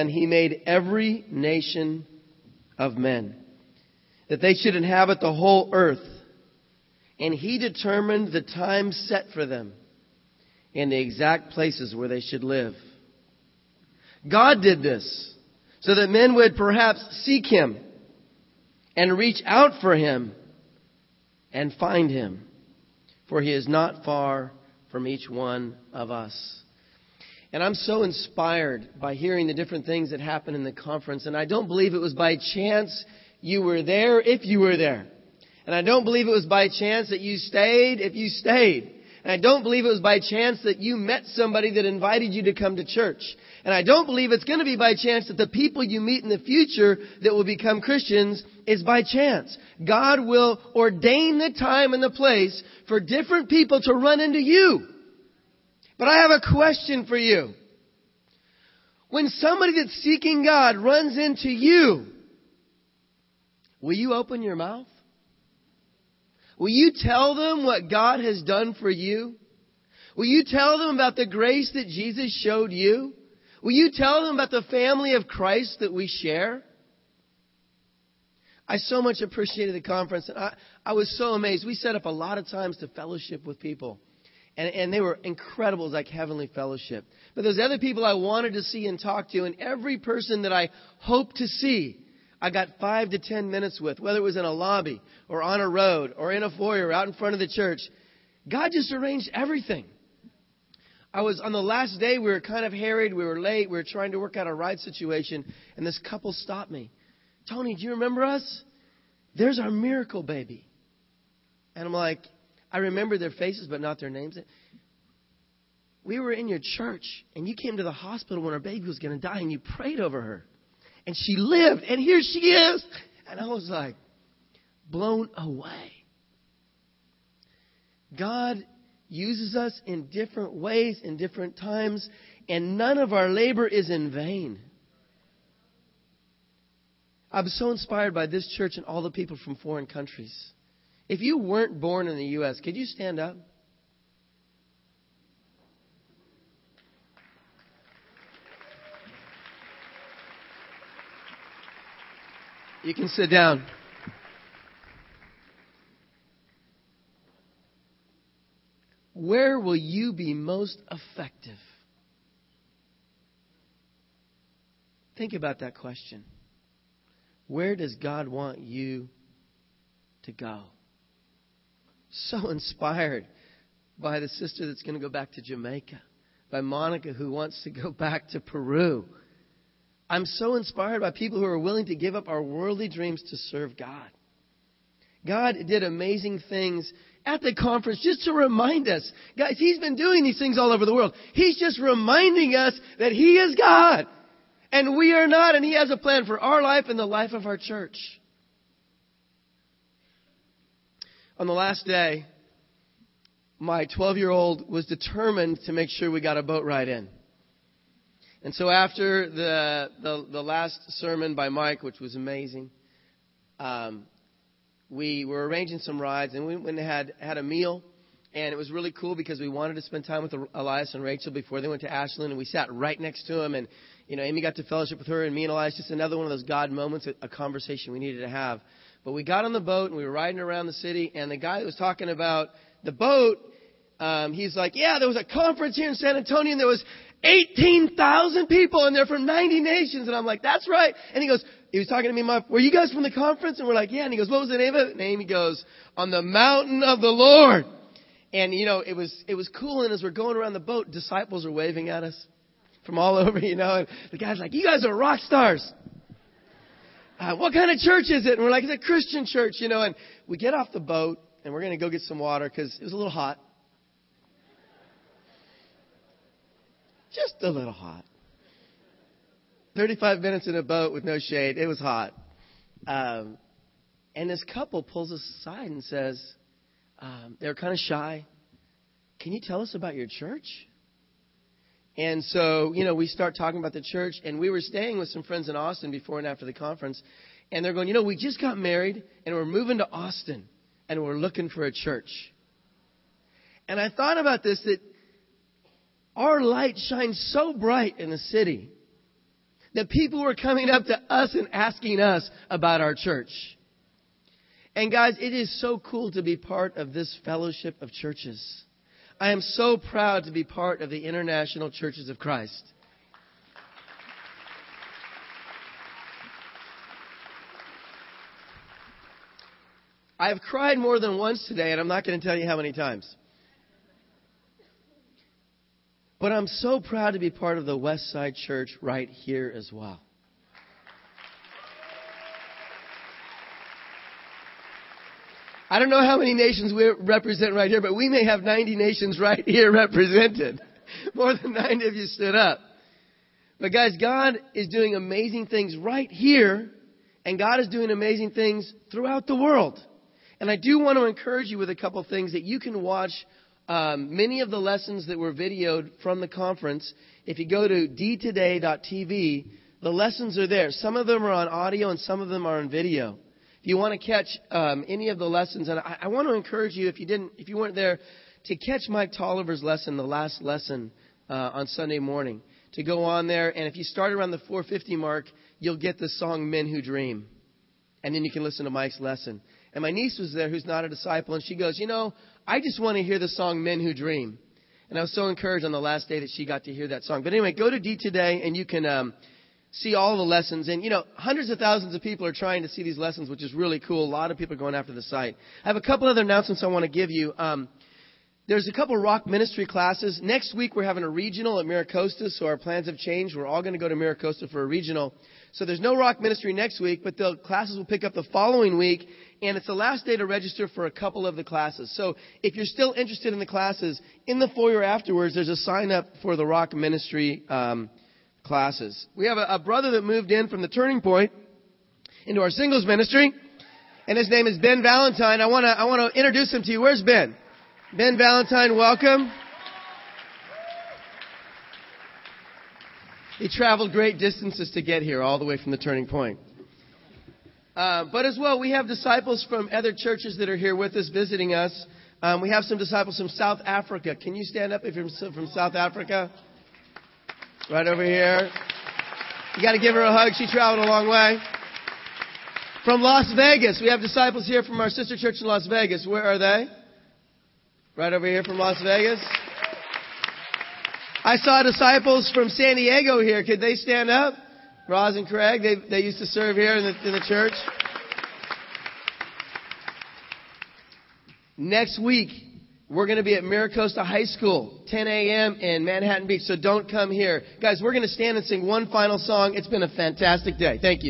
and he made every nation of men, that they should inhabit the whole earth. And he determined the time set for them and the exact places where they should live. God did this so that men would perhaps seek him and reach out for him and find him, for he is not far from each one of us. And I'm so inspired by hearing the different things that happened in the conference. And I don't believe it was by chance you were there if you were there. And I don't believe it was by chance that you stayed if you stayed. And I don't believe it was by chance that you met somebody that invited you to come to church. And I don't believe it's going to be by chance that the people you meet in the future that will become Christians is by chance. God will ordain the time and the place for different people to run into you. But I have a question for you. When somebody that's seeking God runs into you, will you open your mouth? Will you tell them what God has done for you? Will you tell them about the grace that Jesus showed you? Will you tell them about the family of Christ that we share? I so much appreciated the conference and I, I was so amazed. We set up a lot of times to fellowship with people. And, and they were incredible It like Heavenly Fellowship. But there's other people I wanted to see and talk to, and every person that I hoped to see, I got five to ten minutes with, whether it was in a lobby or on a road or in a foyer out in front of the church. God just arranged everything. I was on the last day, we were kind of harried, we were late, we were trying to work out a ride situation, and this couple stopped me. Tony, do you remember us? There's our miracle baby. And I'm like, I remember their faces, but not their names. We were in your church, and you came to the hospital when our baby was going to die, and you prayed over her. And she lived, and here she is. And I was like, blown away. God uses us in different ways, in different times, and none of our labor is in vain. I'm so inspired by this church and all the people from foreign countries. If you weren't born in the U.S., could you stand up? You can sit down. Where will you be most effective? Think about that question. Where does God want you to go? So inspired by the sister that's going to go back to Jamaica, by Monica who wants to go back to Peru. I'm so inspired by people who are willing to give up our worldly dreams to serve God. God did amazing things at the conference just to remind us. Guys, He's been doing these things all over the world. He's just reminding us that He is God. And we are not, and He has a plan for our life and the life of our church. On the last day, my 12 year old was determined to make sure we got a boat ride in. And so after the, the, the last sermon by Mike, which was amazing, um, we were arranging some rides and we went and had, had a meal. And it was really cool because we wanted to spend time with Elias and Rachel before they went to Ashland, and we sat right next to them. And you know, Amy got to fellowship with her, and me and Elias just another one of those God moments, a, conversation we needed to have. But we got on the boat and we were riding around the city, and the guy that was talking about the boat, um, he's like, "Yeah, there was a conference here in San Antonio, and there was 18,000 people, and they're from 90 nations." And I'm like, "That's right." And he goes, he was talking to me, my "Were you guys from the conference?" And we're like, "Yeah." And he goes, "What was the name of it?" And Amy goes, "On the mountain of the Lord." And you know, it was it was cool. And as we're going around the boat, disciples are waving at us from all over, you know. And the guy's like, "You guys are rock stars." uh, what kind of church is it? And we're like, it's a Christian church, you know. And we get off the boat and we're going to go get some water because it was a little hot. Just a little hot. 35 minutes in a boat with no shade. It was hot. Um, and this couple pulls us aside and says, um, they're kind of shy. Can you tell us about your church? And so, you know, we start talking about the church, and we were staying with some friends in Austin before and after the conference, and they're going, you know, we just got married, and we're moving to Austin, and we're looking for a church. And I thought about this that our light shines so bright in the city that people were coming up to us and asking us about our church. And guys, it is so cool to be part of this fellowship of churches. I am so proud to be part of the International Churches of Christ. I've cried more than once today, and I'm not going to tell you how many times. But I'm so proud to be part of the Westside Church right here as well. I don't know how many nations we represent right here, but we may have 90 nations right here represented. More than 90 of you stood up. But guys, God is doing amazing things right here, and God is doing amazing things throughout the world. And I do want to encourage you with a couple things that you can watch um, many of the lessons that were videoed from the conference. If you go to dtoday.tv, the lessons are there. Some of them are on audio and some of them are on video. If you want to catch um, any of the lessons, and I, I, want to encourage you, if you didn't, if you weren't there, to catch Mike Taliaferro's lesson, the last lesson uh, on Sunday morning. To go on there, and if you start around the 450 mark, you'll get the song "Men Who Dream," and then you can listen to Mike's lesson. And my niece was there, who's not a disciple, and she goes, You know, I just want to hear the song Men Who Dream. And I was so encouraged on the last day that she got to hear that song. But anyway, go to D today and you can um, see all the lessons. And, you know, hundreds of thousands of people are trying to see these lessons, which is really cool. A lot of people are going after the site. I have a couple other announcements I want to give you. Um, there's a couple rock ministry classes. Next week we're having a regional at Miracosta, so our plans have changed. We're all going to go to Miracosta for a regional. So there's no rock ministry next week, but the classes will pick up the following week and it's the last day to register for a couple of the classes. So if you're still interested in the classes, in the foyer afterwards, there's a sign up for the Rock Ministry um, classes. We have a, a brother that moved in from the Turning Point into our singles ministry, and his name is Ben Valentine. I want to I want to introduce him to you. Where's Ben? Ben Valentine, welcome. He traveled great distances to get here, all the way from the Turning Point. Uh, but as well, we have disciples from other churches that are here with us, visiting us. Um, we have some disciples from South Africa. Can you stand up if you're from South Africa? Right over here. You got to give her a hug. She traveled a long way. From Las Vegas, we have disciples here from our sister church in Las Vegas. Where are they? Right over here from Las Vegas. I saw disciples from San Diego here. Could they stand up? Roz and Craig, they, they used to serve here in the, in the church. Next week, we're going to be at Miracosta High School, 10 a.m. in Manhattan Beach, so don't come here. Guys, we're going to stand and sing one final song. It's been a fantastic day. Thank you.